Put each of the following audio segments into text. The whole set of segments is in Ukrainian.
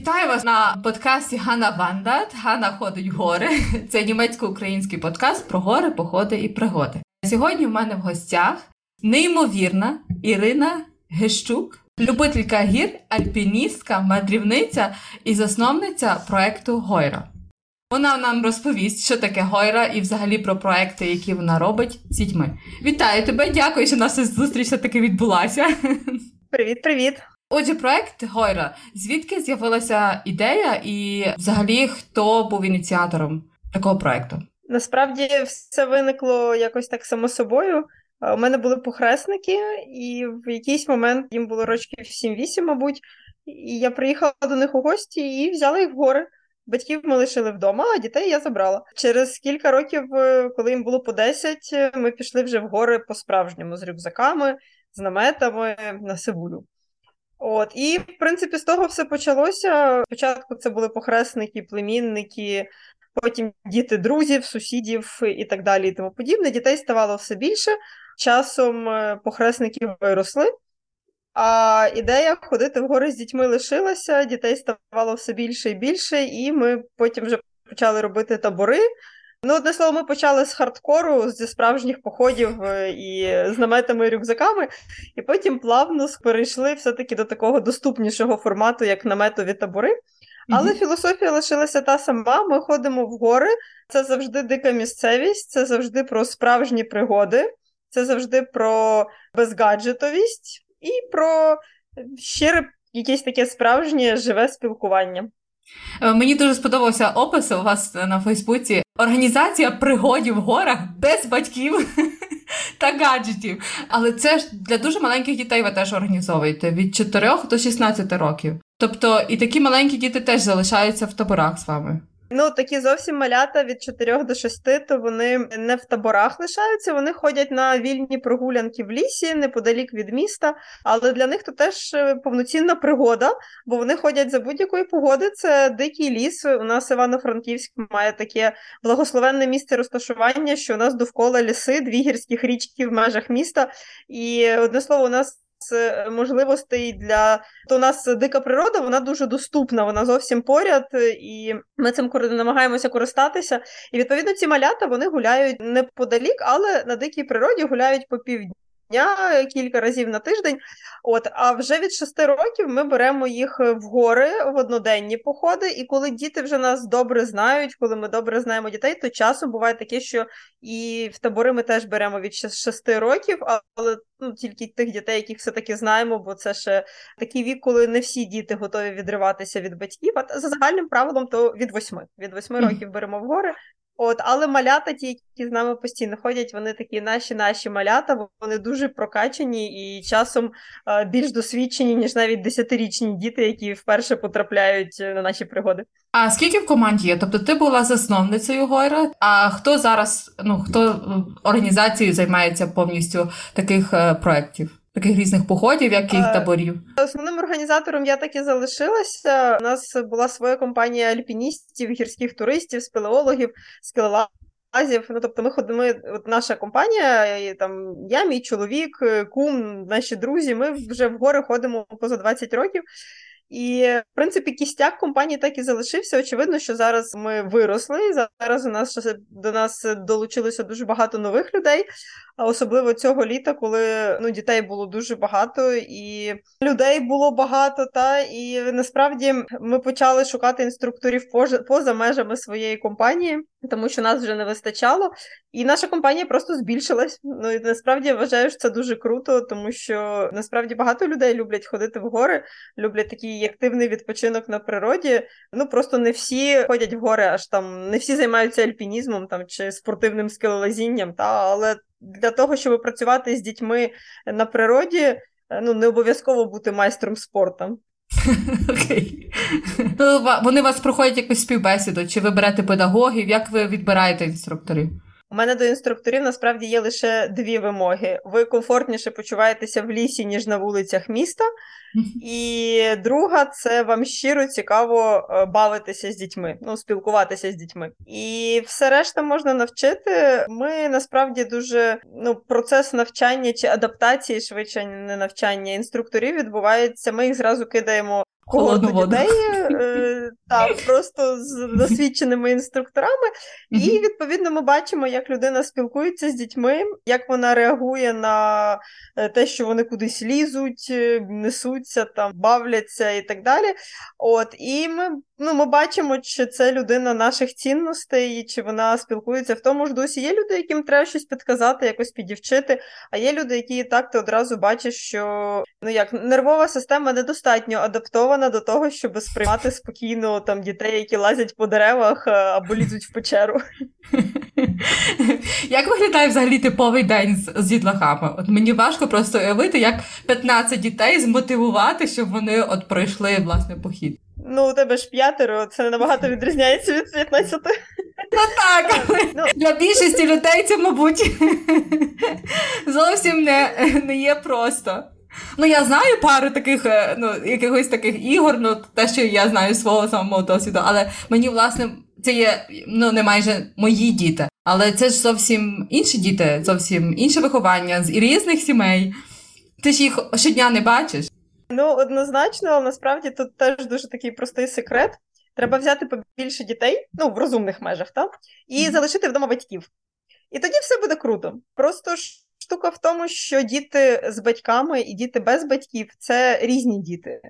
Вітаю вас на подкасті Ганна Вандат. Ганна ходить в гори. Це німецько-український подкаст про гори, походи і пригоди. Сьогодні в мене в гостях неймовірна Ірина Гещук, любителька гір, альпіністка, мандрівниця і засновниця проекту Гойра. Вона нам розповість, що таке Гойра, і взагалі про проекти, які вона робить з дітьми. Вітаю тебе! Дякую, що наша зустріч все таки відбулася. Привіт, привіт! Отже, проект Гойра. Звідки з'явилася ідея, і взагалі хто був ініціатором такого проекту? Насправді все виникло якось так само собою. У мене були похресники, і в якийсь момент їм було років 7-8, мабуть. І я приїхала до них у гості і взяла їх в гори. Батьків ми лишили вдома, а дітей я забрала. Через кілька років, е, коли їм було по 10, ми пішли вже в гори по-справжньому з рюкзаками, з наметами на Сивулю. От, І, в принципі, з того все почалося. Спочатку це були похресники, племінники, потім діти друзів, сусідів і так далі, і тому подібне. Дітей ставало все більше. Часом е, похресники виросли, а ідея ходити в гори з дітьми лишилася, дітей ставало все більше і більше, і ми потім вже почали робити табори. Ну, одне слово, ми почали з хардкору, зі справжніх походів е, і з наметами і рюкзаками, і потім плавно перейшли все-таки до такого доступнішого формату, як наметові табори. Але mm-hmm. філософія лишилася та сама. Ми ходимо в гори. Це завжди дика місцевість, це завжди про справжні пригоди, це завжди про безгаджетовість і про щире якесь таке справжнє живе спілкування. Е, мені дуже сподобався опис у вас на Фейсбуці. Організація пригодів в горах без батьків та гаджетів. Але це ж для дуже маленьких дітей ви теж організовуєте від 4 до 16 років. Тобто і такі маленькі діти теж залишаються в таборах з вами. Ну, такі зовсім малята від 4 до 6, то вони не в таборах лишаються, вони ходять на вільні прогулянки в лісі, неподалік від міста. Але для них то теж е, повноцінна пригода, бо вони ходять за будь-якої погоди. Це дикий ліс. У нас Івано-Франківськ має таке благословенне місце розташування, що у нас довкола ліси, дві гірських річки в межах міста. І одне слово, у нас можливостей для то у нас дика природа, вона дуже доступна, вона зовсім поряд, і ми цим намагаємося користатися. І відповідно ці малята вони гуляють неподалік, але на дикій природі гуляють по півдні дня, кілька разів на тиждень. От, А вже від шести років ми беремо їх в гори в одноденні походи. І коли діти вже нас добре знають, коли ми добре знаємо дітей, то часом буває таке, що і в табори ми теж беремо від шести років, але ну, тільки тих дітей, яких все-таки знаємо, бо це ще такий вік, коли не всі діти готові відриватися від батьків. А за загальним правилом, то від восьми. Від восьми років беремо в гори. От, але малята, ті, які з нами постійно ходять, вони такі наші наші малята, вони дуже прокачані і часом е, більш досвідчені, ніж навіть десятирічні діти, які вперше потрапляють е, на наші пригоди. А скільки в команді є? Тобто ти була засновницею Гойра? А хто зараз, ну хто е, організацією займається повністю таких проєктів? Таких різних походів, як і е, таборів? Основним організатором я так і залишилася. У нас була своя компанія альпіністів, гірських туристів, спелеологів, скелелазів. Ну, тобто, ми ходимо, от наша компанія, і, там я, мій чоловік, кум, наші друзі. Ми вже в гори ходимо поза 20 років. І, в принципі, кістяк компанії так і залишився. Очевидно, що зараз ми виросли. Зараз у нас до нас долучилося дуже багато нових людей, а особливо цього літа, коли ну, дітей було дуже багато, і людей було багато. Та і насправді ми почали шукати інструкторів поза, поза межами своєї компанії, тому що нас вже не вистачало. І наша компанія просто збільшилась. Ну і насправді я вважаю, що це дуже круто, тому що насправді багато людей люблять ходити в гори, люблять такий активний відпочинок на природі. Ну просто не всі ходять в гори, аж там не всі займаються альпінізмом там чи спортивним скелелазінням. Та але для того, щоб працювати з дітьми на природі, ну не обов'язково бути майстром спорту. Окей. Ну, Вони вас проходять якусь співбесіду, чи ви берете педагогів, як ви відбираєте інструкторів? У мене до інструкторів насправді є лише дві вимоги: ви комфортніше почуваєтеся в лісі, ніж на вулицях міста. І друга це вам щиро цікаво е, бавитися з дітьми, ну, спілкуватися з дітьми. І все решта можна навчити. Ми насправді дуже ну, процес навчання чи адаптації, швидше не навчання інструкторів відбувається. Ми їх зразу кидаємо когорту дітей, е, так, просто з досвідченими інструкторами. І відповідно ми бачимо, як людина спілкується з дітьми, як вона реагує на е, те, що вони кудись лізуть, е, несуться, там, бавляться і так далі. От, І ми ну, ми бачимо, чи це людина наших цінностей, чи вона спілкується в тому ж дусі. Є люди, яким треба щось підказати, якось підівчити, а є люди, які так ти одразу бачиш, що ну як нервова система недостатньо адаптована до того, щоб сприймати спокійно там дітей, які лазять по деревах або лізуть в печеру. Як виглядає взагалі типовий день з, з дітлахами? От мені важко просто уявити, як 15 дітей змотивувати, щоб вони от пройшли власне похід. Ну, у тебе ж п'ятеро, це набагато відрізняється від 15. Ну так, ну, для більшості людей це, мабуть, зовсім не не є просто. Ну, я знаю пару таких, е, ну, якихось таких ігор, ну, те, що я знаю свого самого досвіду, але мені, власне, це є ну, не майже мої діти. Але це ж зовсім інші діти, зовсім інше виховання з різних сімей. Ти ж їх щодня не бачиш. Ну, однозначно, але насправді тут теж дуже такий простий секрет. Треба взяти побільше дітей, ну, в розумних межах, так? і залишити вдома батьків. І тоді все буде круто. Просто ж штука в тому, що діти з батьками і діти без батьків це різні діти.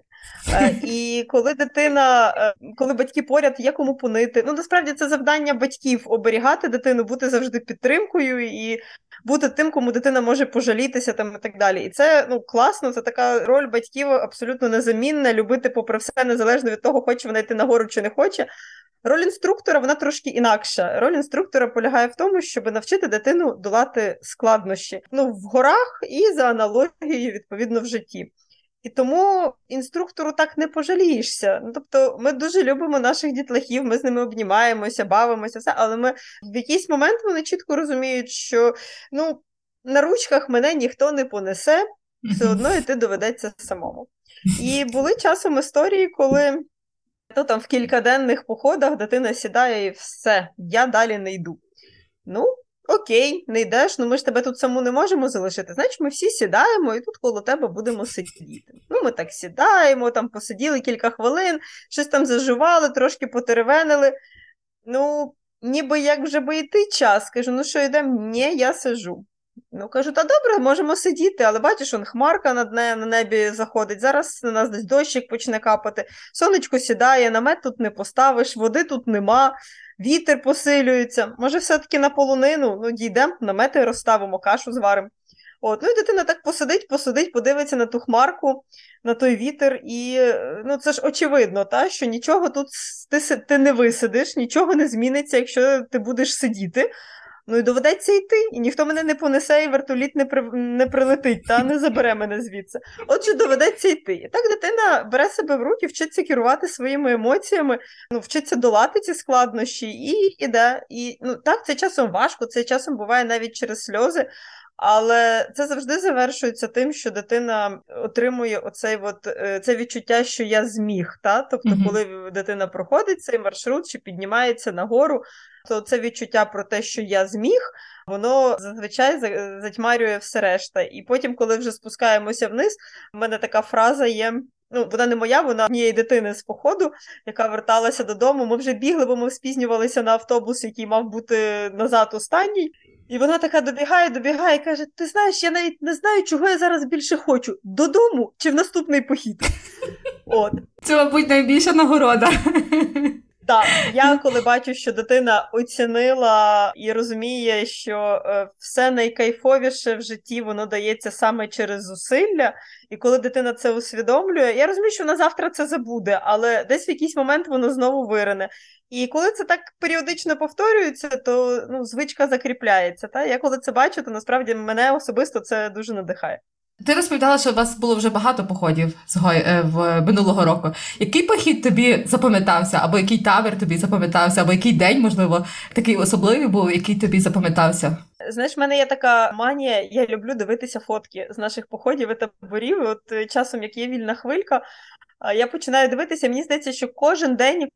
Е, і коли дитина, е, коли батьки поряд, є кому понити. Ну насправді це завдання батьків оберігати дитину, бути завжди підтримкою і бути тим, кому дитина може пожалітися там і так далі. І це ну класно. Це така роль батьків абсолютно незамінна. Любити, попри все, незалежно від того, хоче вона йти нагору чи не хоче. Роль інструктора вона трошки інакша. Роль інструктора полягає в тому, щоб навчити дитину долати складнощі ну в горах і за аналогією відповідно в житті. І тому інструктору так не пожалієшся. Ну, Тобто, ми дуже любимо наших дітлахів, ми з ними обнімаємося, бавимося, все, але ми в якийсь момент вони чітко розуміють, що ну, на ручках мене ніхто не понесе, все одно йти доведеться самому. І були часом історії, коли то там в кількаденних походах дитина сідає і все, я далі не йду. Ну, Окей, не йдеш, ну ми ж тебе тут саму не можемо залишити. Значить, ми всі сідаємо і тут коло тебе будемо сидіти. Ну, ми так сідаємо, там посиділи кілька хвилин, щось там заживали, трошки потеревенили. Ну, ніби як вже би йти час. Кажу, ну що йдемо? Ні, я сижу. Ну, кажу, та добре, можемо сидіти, але бачиш, он хмарка над не, на небі заходить. Зараз на нас десь дощик почне капати. Сонечко сідає, намет тут не поставиш, води тут нема вітер посилюється. Може, все-таки на полонину ну, дійдемо, намети розставимо, кашу зваримо. От, Ну і дитина так посидить, посидить, подивиться на ту хмарку, на той вітер, і ну, це ж очевидно, та, що нічого тут ти, ти не висидиш, нічого не зміниться, якщо ти будеш сидіти. Ну і доведеться йти, і ніхто мене не понесе, і вертоліт не при... не прилетить, та не забере мене звідси. Отже, доведеться йти. І так дитина бере себе в руки, вчиться керувати своїми емоціями, ну, вчиться долати ці складнощі і іде. І ну так, це часом важко, це часом буває навіть через сльози. Але це завжди завершується тим, що дитина отримує оцей от, е, це відчуття, що я зміг. Та? Тобто, mm-hmm. коли дитина проходить цей маршрут чи піднімається нагору, то це відчуття про те, що я зміг, воно зазвичай затьмарює все решта. І потім, коли вже спускаємося вниз, в мене така фраза є. Ну, вона не моя, вона однієї дитини з походу, яка верталася додому. Ми вже бігли, бо ми спізнювалися на автобус, який мав бути назад останній. І вона така добігає, добігає і каже: Ти знаєш, я навіть не знаю, чого я зараз більше хочу: додому чи в наступний похід. От. Це, мабуть, найбільша нагорода. Так, я коли бачу, що дитина оцінила і розуміє, що е, все найкайфовіше в житті воно дається саме через зусилля, і коли дитина це усвідомлює, я розумію, що вона завтра це забуде, але десь в якийсь момент воно знову вирине. І коли це так періодично повторюється, то ну, звичка закріпляється. Та? Я коли це бачу, то насправді мене особисто це дуже надихає. Ти розповідала, що у вас було вже багато походів е, в минулого року. Який похід тобі запам'ятався, або який табір тобі запам'ятався, або який день, можливо, такий особливий був, який тобі запам'ятався? Знаєш, в мене є така манія, я люблю дивитися фотки з наших походів і таборів. От е, часом, як є вільна хвилька, я починаю дивитися. Мені здається, що кожен день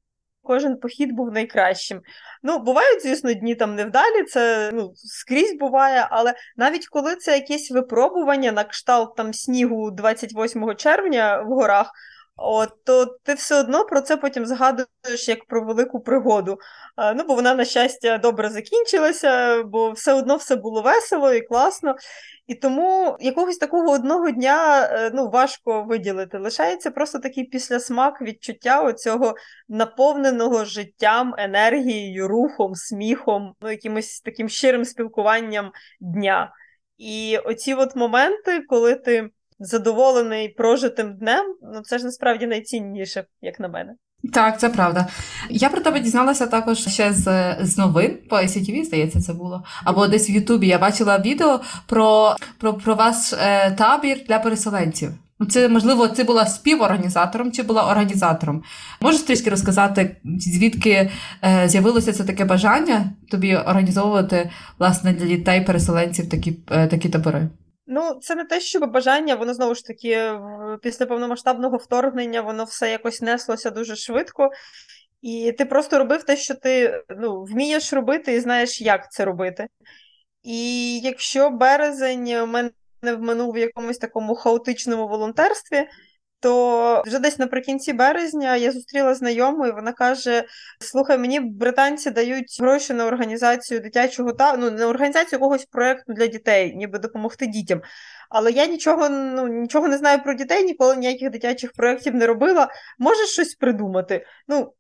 кожен похід був найкращим. Ну, бувають, звісно, дні там невдалі, це ну, скрізь буває, але навіть коли це якесь випробування на кшталт там снігу 28 червня в горах. От, то ти все одно про це потім згадуєш як про велику пригоду. А, ну, Бо вона, на щастя, добре закінчилася, бо все одно все було весело і класно. І тому якогось такого одного дня е, ну, важко виділити. Лишається просто такий післясмак відчуття оцього наповненого життям, енергією, рухом, сміхом, ну, якимось таким щирим спілкуванням дня. І оці от моменти, коли ти задоволений прожитим днем, ну це ж насправді найцінніше, як на мене. Так, це правда. Я про тебе дізналася також ще з з новин по ICTV, здається, це було. Або десь в Ютубі я бачила відео про про, про ваш е, табір для переселенців. Це, можливо, ти була співорганізатором чи була організатором. Можеш трішки розказати, звідки е, з'явилося це таке бажання тобі організовувати власне для дітей-переселенців такі, е, такі табори? Ну, це не те, що бажання, воно знову ж таки, після повномасштабного вторгнення воно все якось неслося дуже швидко. І ти просто робив те, що ти ну, вмієш робити і знаєш, як це робити. І якщо березень мене вминув в якомусь такому хаотичному волонтерстві, то вже десь наприкінці березня я зустріла знайому, і вона каже: Слухай, мені британці дають гроші на організацію дитячого та ну на організацію якогось проєкту для дітей, ніби допомогти дітям. Але я нічого ну, нічого не знаю про дітей, ніколи ніяких дитячих проєктів не робила. Можеш щось придумати? Ну,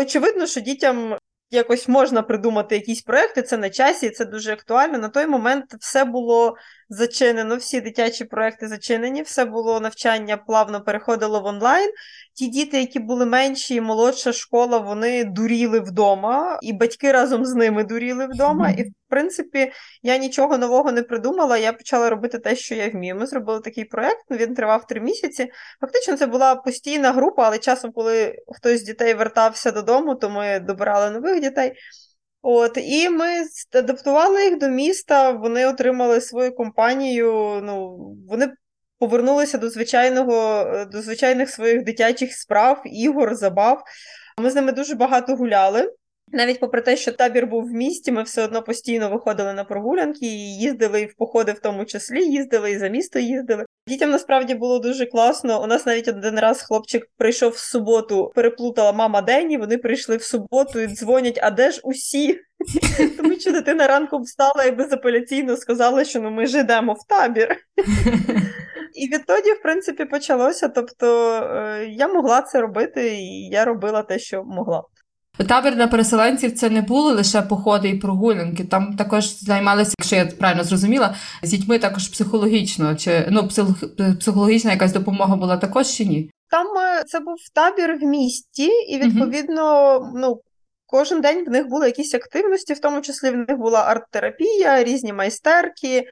очевидно, що дітям якось можна придумати якісь проекти, це на часі, це дуже актуально. На той момент все було зачинено, всі дитячі проекти зачинені, все було навчання плавно переходило в онлайн. Ті діти, які були менші, і молодша школа, вони дуріли вдома, і батьки разом з ними дуріли вдома. І в принципі я нічого нового не придумала. Я почала робити те, що я вмію. Ми зробили такий проект. Він тривав три місяці. Фактично, це була постійна група, але часом, коли хтось з дітей вертався додому, то ми добирали нових дітей. От, І ми адаптували їх до міста, вони отримали свою компанію, ну, вони повернулися до звичайного, до звичайних своїх дитячих справ, ігор, забав. Ми з ними дуже багато гуляли. Навіть попри те, що табір був в місті, ми все одно постійно виходили на прогулянки і їздили і в походи, в тому числі, їздили і за місто їздили. Дітям насправді було дуже класно. У нас навіть один раз хлопчик прийшов в суботу, переплутала мама день, і вони прийшли в суботу і дзвонять, а де ж усі? Тому що дитина ранком встала і безапеляційно сказала, що ну ми ж йдемо в табір. І відтоді, в принципі, почалося. Тобто е, я могла це робити, і я робила те, що могла. Табір для переселенців це не були лише походи і прогулянки. Там також займалися, якщо я правильно зрозуміла, з дітьми також психологічно, чи ну психологічна якась допомога була також чи ні? Там е, це був табір в місті, і відповідно, ну кожен день в них були якісь активності, в тому числі в них була арт-терапія, різні майстерки,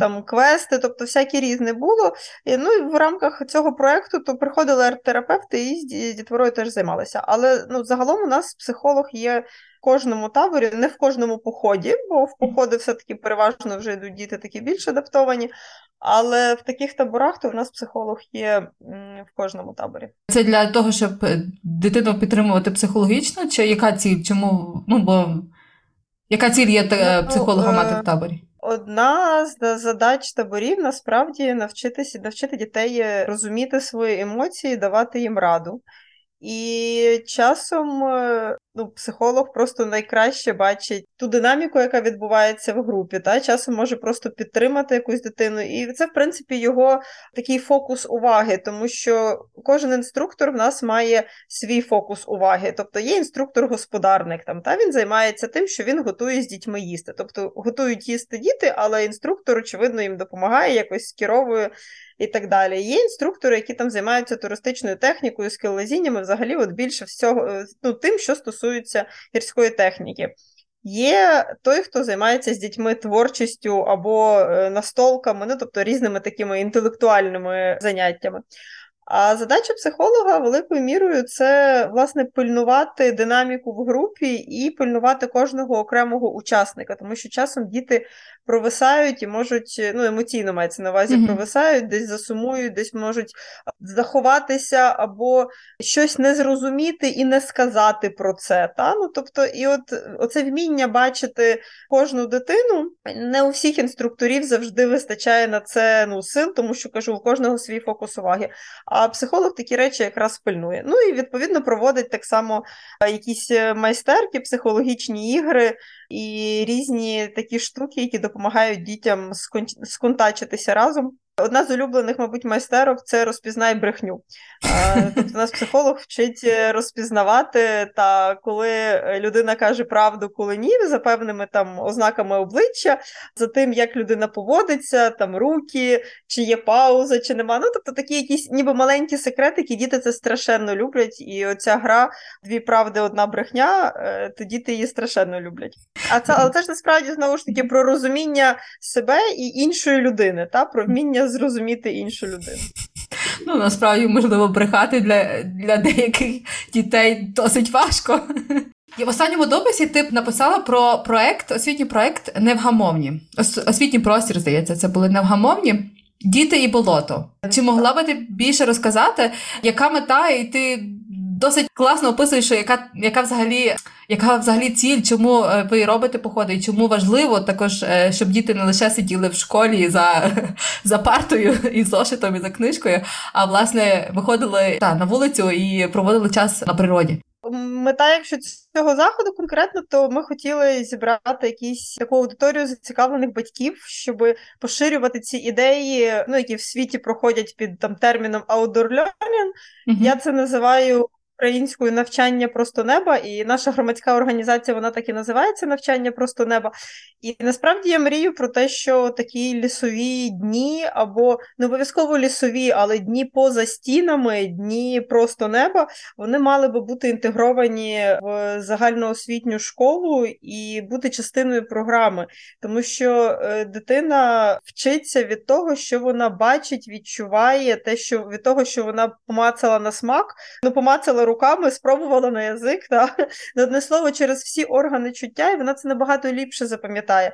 там квести, тобто всякі різне було. І, Ну і в рамках цього проєкту то приходили арт-терапевти і з дітворою теж займалися. Але ну, загалом у нас психолог є кожному таборі, не в кожному поході, бо в походи все-таки переважно вже йдуть діти такі більш адаптовані. Але в таких таборах то в нас психолог є в кожному таборі. Це для того, щоб е, дитину підтримувати психологічно, чи яка ціль? Чому ну бо яка ціль є ну, мати в е, таборі? Одна з задач таборів насправді навчитися навчити дітей розуміти свої емоції, давати їм раду. І часом е, ну, психолог просто найкраще бачить ту динаміку, яка відбувається в групі. Та Часом може просто підтримати якусь дитину. І це, в принципі, його такий фокус уваги, тому що кожен інструктор в нас має свій фокус уваги. Тобто є інструктор-господарник, там, та він займається тим, що він готує з дітьми їсти. Тобто готують їсти діти, але інструктор, очевидно, їм допомагає, якось скеровує і так далі. Є інструктори, які там займаються туристичною технікою, скеллезіннями, взагалі, от більше всього, е, ну, тим, що стосується гірської техніки. Є той, хто займається з дітьми творчістю або е, настолками, ну тобто різними такими інтелектуальними заняттями. А задача психолога великою мірою це власне пильнувати динаміку в групі і пильнувати кожного окремого учасника, тому що часом діти провисають і можуть, ну емоційно мається на увазі, mm-hmm. провисають, десь засумують, десь можуть заховатися або щось не зрозуміти і не сказати про це. Та? Ну, Тобто, і от оце вміння бачити кожну дитину, не у всіх інструкторів завжди вистачає на це ну, сил, тому що кажу, у кожного свій фокус уваги. А психолог такі речі якраз пильнує. Ну і відповідно проводить так само якісь майстерки, психологічні ігри і різні такі штуки, які допомагають дітям сконтачитися разом. Одна з улюблених, мабуть, майстерок це розпізнай брехню. Тобто нас психолог вчить е, розпізнавати, та коли людина каже правду, коли ні, за певними там ознаками обличчя, за тим, як людина поводиться, там руки, чи є пауза, чи нема. Ну, тобто такі якісь ніби маленькі секретики, діти це страшенно люблять. І оця гра дві правди, одна брехня, е, то діти її страшенно люблять. А це, але це ж насправді знову ж таки про розуміння себе і іншої людини, та про вміння зрозуміти іншу людину. Ну, насправді, можливо, брехати для для деяких дітей досить важко. І в останньому дописі ти написала про проект, освітній проект Невгамовні. Освітній простір, здається, це були невгамовні. Діти і болото. Чи могла би ти більше розказати, яка мета, і ти досить класно описуєш, що яка яка взагалі яка взагалі ціль, чому е, ви робите походи, і чому важливо також, е, щоб діти не лише сиділи в школі за за партою і зошитом, і за книжкою, а власне виходили та, на вулицю і проводили час на природі. Мета, якщо цього заходу конкретно, то ми хотіли зібрати якісь таку аудиторію зацікавлених батьків, щоб поширювати ці ідеї, ну які в світі проходять під там терміном outdoor learning. Mm-hmm. Я це називаю українською навчання просто неба, і наша громадська організація вона так і називається навчання просто неба. І насправді я мрію про те, що такі лісові дні, або не обов'язково лісові, але дні поза стінами, дні просто неба, вони мали би бути інтегровані в загальноосвітню школу і бути частиною програми, тому що е, дитина вчиться від того, що вона бачить, відчуває, те, що від того, що вона помацала на смак, ну помацала руками, спробувала на язик, та, на одне слово через всі органи чуття, і вона це набагато ліпше запам'ятає,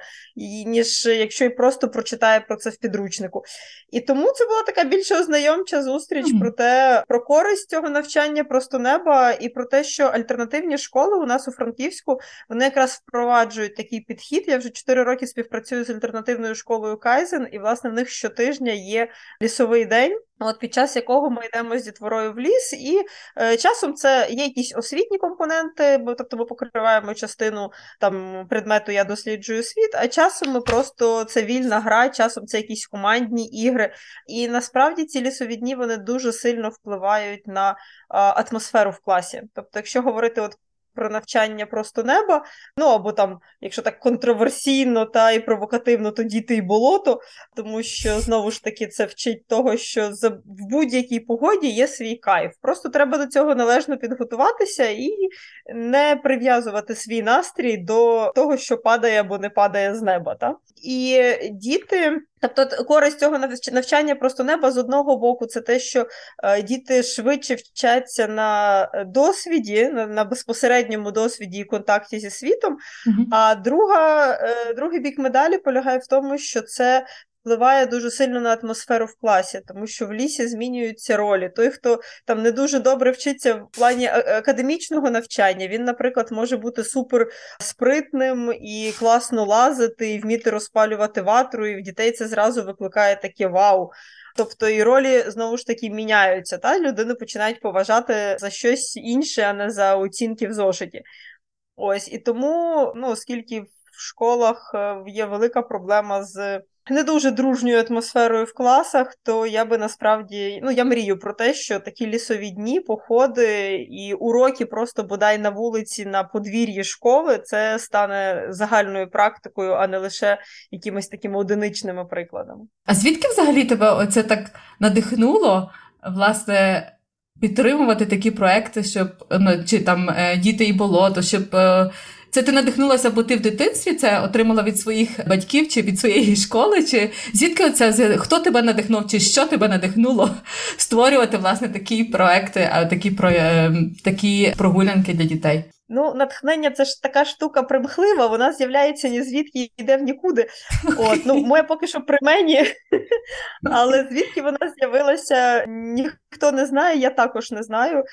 ніж якщо й просто прочитає про це в підручнику. І тому це була така більш ознайомча зустріч mm-hmm. про те, про користь цього навчання, просто неба, і про те, що альтернативні школи у нас у Франківську вони якраз впроваджують такий підхід. Я вже 4 роки співпрацюю з альтернативною школою Кайзен, і власне в них щотижня є лісовий день. От під час якого ми йдемо з дітворою в ліс, і е, часом це є якісь освітні компоненти, бо тобто ми покриваємо частину там предмету Я досліджую світ, а часом ми просто це вільна гра, часом це якісь командні ігри. І насправді ці лісові дні вони дуже сильно впливають на а, атмосферу в класі. Тобто, якщо говорити от про навчання просто неба. Ну або там, якщо так контроверсійно та і провокативно, то діти і болото, тому що знову ж таки це вчить того, що в будь-якій погоді є свій кайф. Просто треба до цього належно підготуватися і не прив'язувати свій настрій до того, що падає або не падає з неба. Та? І діти. Тобто користь цього навчання просто неба з одного боку, це те, що е, діти швидше вчаться на досвіді, на, на безпосередньому досвіді і контакті зі світом. Mm-hmm. А друга, е, другий бік медалі полягає в тому, що це впливає дуже сильно на атмосферу в класі, тому що в лісі змінюються ролі. Той, хто там не дуже добре вчиться в плані академічного навчання, він, наприклад, може бути супер спритним і класно лазити, і вміти розпалювати ватру, і в дітей це зразу викликає таке вау. Тобто і ролі знову ж таки міняються. Та людини починають поважати за щось інше, а не за оцінки в зошиті. Ось і тому, ну оскільки в школах е, є велика проблема з не дуже дружньою атмосферою в класах, то я би насправді ну я мрію про те, що такі лісові дні, походи і уроки просто бодай на вулиці на подвір'ї школи це стане загальною практикою, а не лише якимись такими одиничними прикладами. А звідки взагалі тебе оце так надихнуло, власне? Підтримувати такі проекти, щоб ну, чи там е, діти і болото, щоб е, Це ти надихнулася, бо ти в дитинстві це отримала від своїх батьків чи від своєї школи? Чи звідки це хто тебе надихнув, чи що тебе надихнуло створювати власне такі проекти, такі про такі прогулянки для дітей? Ну, натхнення це ж така штука примхлива, вона з'являється ні звідки йде в нікуди. От, ну, Моє поки що при мені, але звідки вона з'явилася, ніхто не знає, я також не знаю.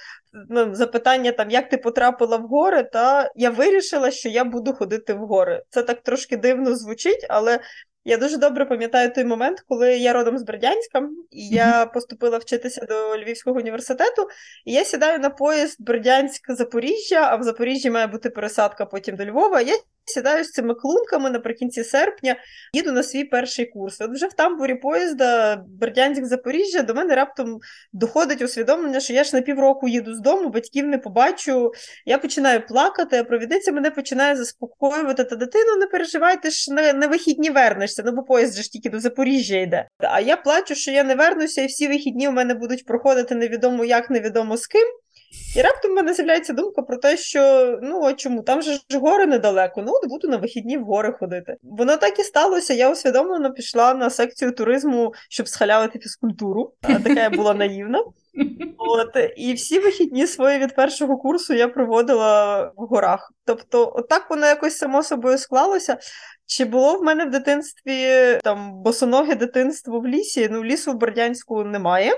Ну, Запитання, там, як ти потрапила в гори, та я вирішила, що я буду ходити в гори. Це так трошки дивно звучить, але я дуже добре пам'ятаю той момент, коли я родом з Бердянська, і я поступила вчитися до Львівського університету, і я сідаю на поїзд Бердянськ-Запоріжжя, а в Запоріжжі має бути пересадка потім до Львова. Я Сідаю з цими клунками наприкінці серпня, їду на свій перший курс. От вже в тамбурі поїзда Бердянськ Запоріжжя до мене раптом доходить усвідомлення, що я ж на півроку їду з дому, батьків не побачу. Я починаю плакати, а провідниця мене починає заспокоювати. Та дитину не переживай, ти ж на, на вихідні вернешся, ну бо поїзд же ж тільки до Запоріжжя йде. А я плачу, що я не вернуся, і всі вихідні у мене будуть проходити невідомо як, невідомо з ким. І раптом в мене з'являється думка про те, що ну а чому там же ж гори недалеко, ну от буду на вихідні в гори ходити. Воно так і сталося. Я усвідомлено пішла на секцію туризму, щоб схалявити фізкультуру. А Така я була наївна. От і всі вихідні свої від першого курсу я проводила в горах. Тобто, отак воно якось само собою склалося. Чи було в мене в дитинстві там босоноге дитинство в лісі? Ну, лісу в Бердянську немає,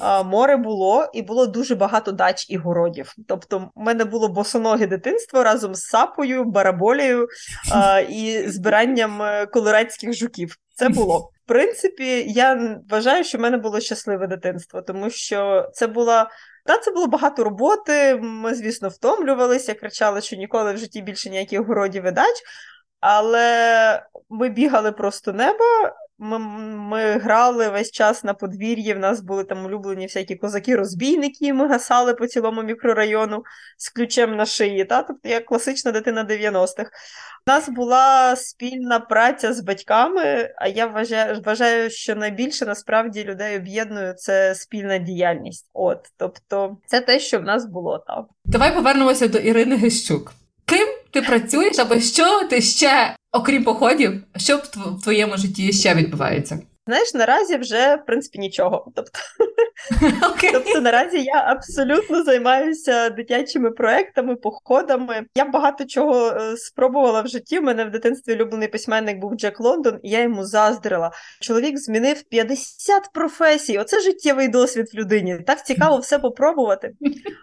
а море було, і було дуже багато дач і городів. Тобто, в мене було босоноге дитинство разом з сапою, бараболею а, і збиранням е, колорадських жуків. Це було. В принципі, я вважаю, що в мене було щасливе дитинство, тому що це була. Та це було багато роботи. Ми, звісно, втомлювалися, кричали, що ніколи в житті більше ніяких городів і дач. Але ми бігали просто неба. Ми ми грали весь час на подвір'ї. В нас були там улюблені всякі козаки-розбійники, ми гасали по цілому мікрорайону з ключем на шиї. Та? Тобто як класична дитина 90-х. У нас була спільна праця з батьками, а я вважаю, вважаю, що найбільше насправді людей об'єднує це спільна діяльність. От, Тобто, це те, що в нас було. Так. Давай повернемося до Ірини Гещук. Ти працюєш, або що ти ще, окрім походів, що в твоєму житті ще відбувається? Знаєш, наразі вже в принципі нічого. Тобто, okay. тобто наразі я абсолютно займаюся дитячими проектами, походами. Я багато чого е, спробувала в житті. У мене в дитинстві улюблений письменник був Джек Лондон, і я йому заздрила. Чоловік змінив 50 професій. Оце життєвий досвід в людині. Так цікаво все попробувати.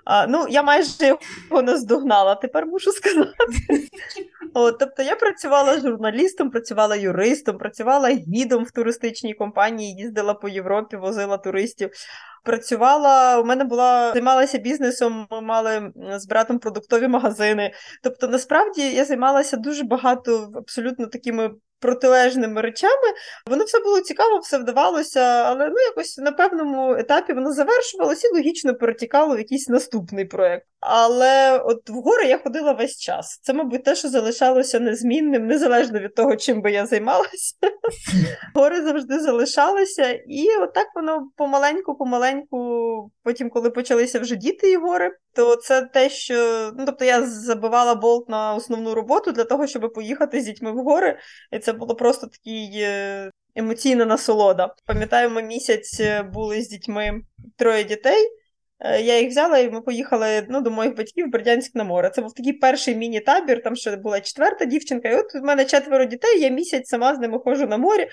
А, Ну, я майже його наздогнала. Тепер мушу сказати. От, Тобто я працювала журналістом, працювала юристом, працювала гідом в туристичній компанії, їздила по Європі, возила туристів. Працювала, у мене була займалася бізнесом, ми мали з братом продуктові магазини. Тобто, насправді я займалася дуже багато абсолютно такими протилежними речами. Воно все було цікаво, все вдавалося, але ну якось на певному етапі воно завершувалося і логічно перетікало в якийсь наступний проєкт. Але от в гори я ходила весь час. Це, мабуть, те, що залишалося незмінним, незалежно від того, чим би я займалася. Гори завжди залишалися, і отак воно помаленьку-помаленьку, потім, коли почалися вже діти і гори, то це те, що ну тобто я забивала болт на основну роботу для того, щоб поїхати з дітьми в гори. І це було просто такий е, емоційна насолода. Пам'ятаю, ми місяць е, були з дітьми троє дітей. Е, я їх взяла, і ми поїхали ну, до моїх батьків в Бердянськ на море. Це був такий перший міні-табір, там ще була четверта дівчинка. І от у мене четверо дітей, я місяць сама з ними ходжу на морі.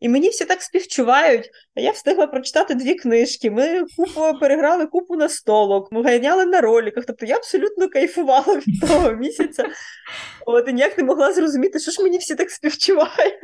І мені всі так співчувають. А я встигла прочитати дві книжки. Ми купу переграли купу на столок, ми ганяли на роліках. Тобто я абсолютно кайфувала від того місяця. От і ніяк не могла зрозуміти, що ж мені всі так співчувають.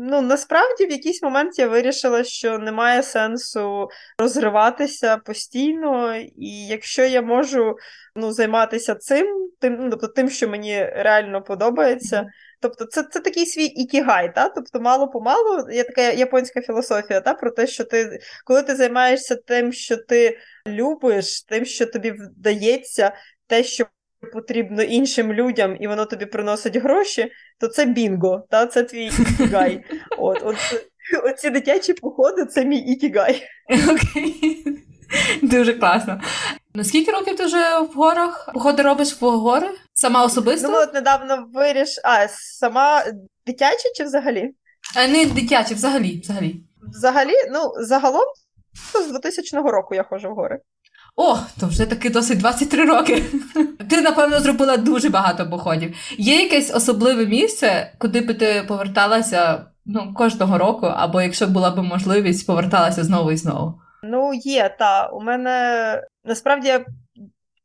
Ну, насправді, в якийсь момент я вирішила, що немає сенсу розриватися постійно, і якщо я можу ну, займатися цим, тим, ну, тобто тим, що мені реально подобається. Тобто, це це такий свій ікігай, та? тобто мало помалу є така японська філософія та? про те, що ти, коли ти займаєшся тим, що ти любиш, тим, що тобі вдається, те, що потрібно іншим людям, і воно тобі приносить гроші, то це бінго, та? це твій ікігай. От, от, Оці дитячі походи це мій ікігай. Окей. Дуже класно. Наскільки років ти вже в горах? Походи робиш в гори? Сама особисто? Ну, от недавно виріш... А, сама дитяча чи взагалі? А, не дитяча, взагалі, взагалі. Взагалі, ну, загалом, то з 2000 року я ходжу в гори. О, то вже таки досить 23 роки. Ти, напевно, зробила дуже багато походів. Є якесь особливе місце, куди би ти поверталася ну, кожного року, або якщо була б можливість, поверталася знову і знову? Ну, є, та. У мене насправді,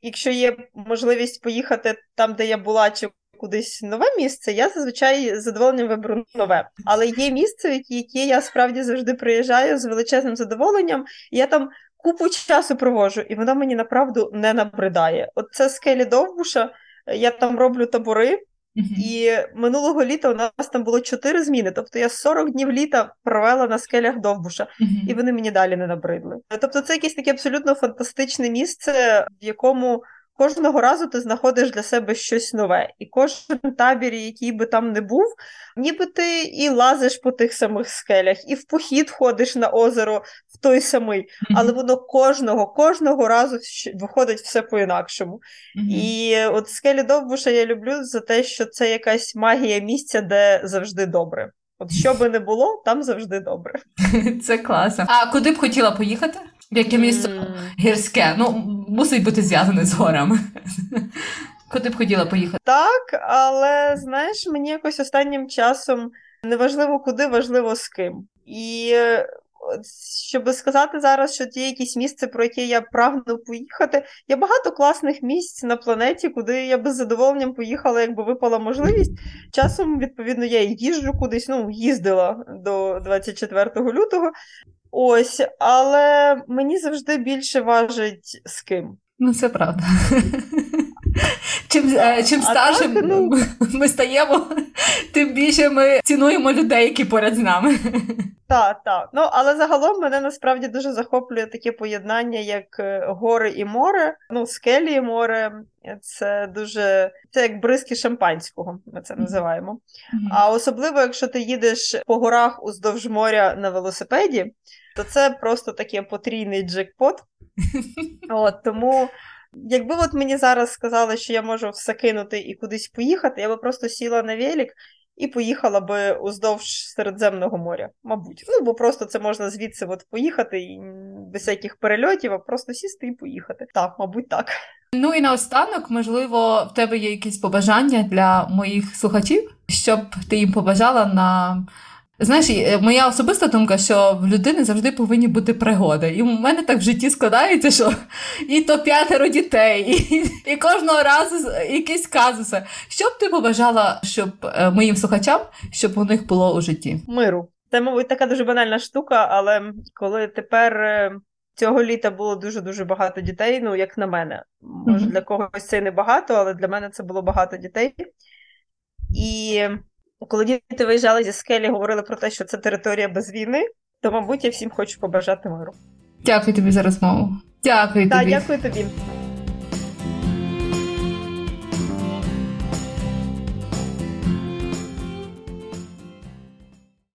якщо є можливість поїхати там, де я була, чи кудись нове місце, я зазвичай з задоволенням виберу нове. Але є місце, в які я справді завжди приїжджаю з величезним задоволенням, я там купу часу провожу, і воно мені направду не набридає. От це скелі Довбуша, я там роблю табори. І минулого літа у нас там було чотири зміни. Тобто я 40 днів літа провела на скелях Довбуша, і вони мені далі не набридли. Тобто, це якесь таке абсолютно фантастичне місце, в якому кожного разу ти знаходиш для себе щось нове. І кожен табір, який би там не був, ніби ти і лазиш по тих самих скелях, і в похід ходиш на озеро в той самий, але воно кожного, кожного разу виходить все по-інакшому. І от скелі Довбуша я люблю за те, що це якась магія місця, де завжди добре. От що би не було, там завжди добре. Це класно. А куди б хотіла поїхати? В яке місце mm. гірське? Ну, мусить бути зв'язане з горами. Куди б хотіла поїхати? Так, але знаєш, мені якось останнім часом неважливо куди, важливо з ким. І щоб сказати зараз, що є якісь місце, про яке я прагну поїхати, є багато класних місць на планеті, куди я би з задоволенням поїхала, якби випала можливість. Часом, відповідно, я їжджу кудись, ну, їздила до 24 лютого. Ось, але мені завжди більше важить з ким. Ну, це правда. Чим е, чим старшим так, ну... ми стаємо, тим більше ми цінуємо людей, які поряд з нами. Так, так. Ну, але загалом мене насправді дуже захоплює таке поєднання, як е, гори і море, ну, скелі і море. Це дуже це як бризки шампанського, ми це називаємо. Mm-hmm. А особливо, якщо ти їдеш по горах уздовж моря на велосипеді, то це просто таке потрійний джекпот. От, Тому Якби от мені зараз сказали, що я можу все кинути і кудись поїхати, я би просто сіла на велик і поїхала би уздовж Середземного моря, мабуть. Ну, бо просто це можна звідси от поїхати і без всяких перельотів, а просто сісти і поїхати. Так, мабуть, так. Ну і наостанок, можливо, в тебе є якісь побажання для моїх слухачів, щоб ти їм побажала на Знаєш, е, моя особиста думка, що в людини завжди повинні бути пригоди. І в мене так в житті складається, що і то п'ятеро дітей, і і кожного разу якісь казуси. Що б ти побажала, щоб е, моїм слухачам, щоб у них було у житті? Миру. Це, мабуть, така дуже банальна штука, але коли тепер е, цього літа було дуже-дуже багато дітей, ну, як на мене. Може, для когось це не багато, але для мене це було багато дітей. І коли діти виїжджали зі скелі, говорили про те, що це територія без війни, то, мабуть, я всім хочу побажати миру. Дякую тобі за розмову. Дякую Так, тобі. Дякую тобі.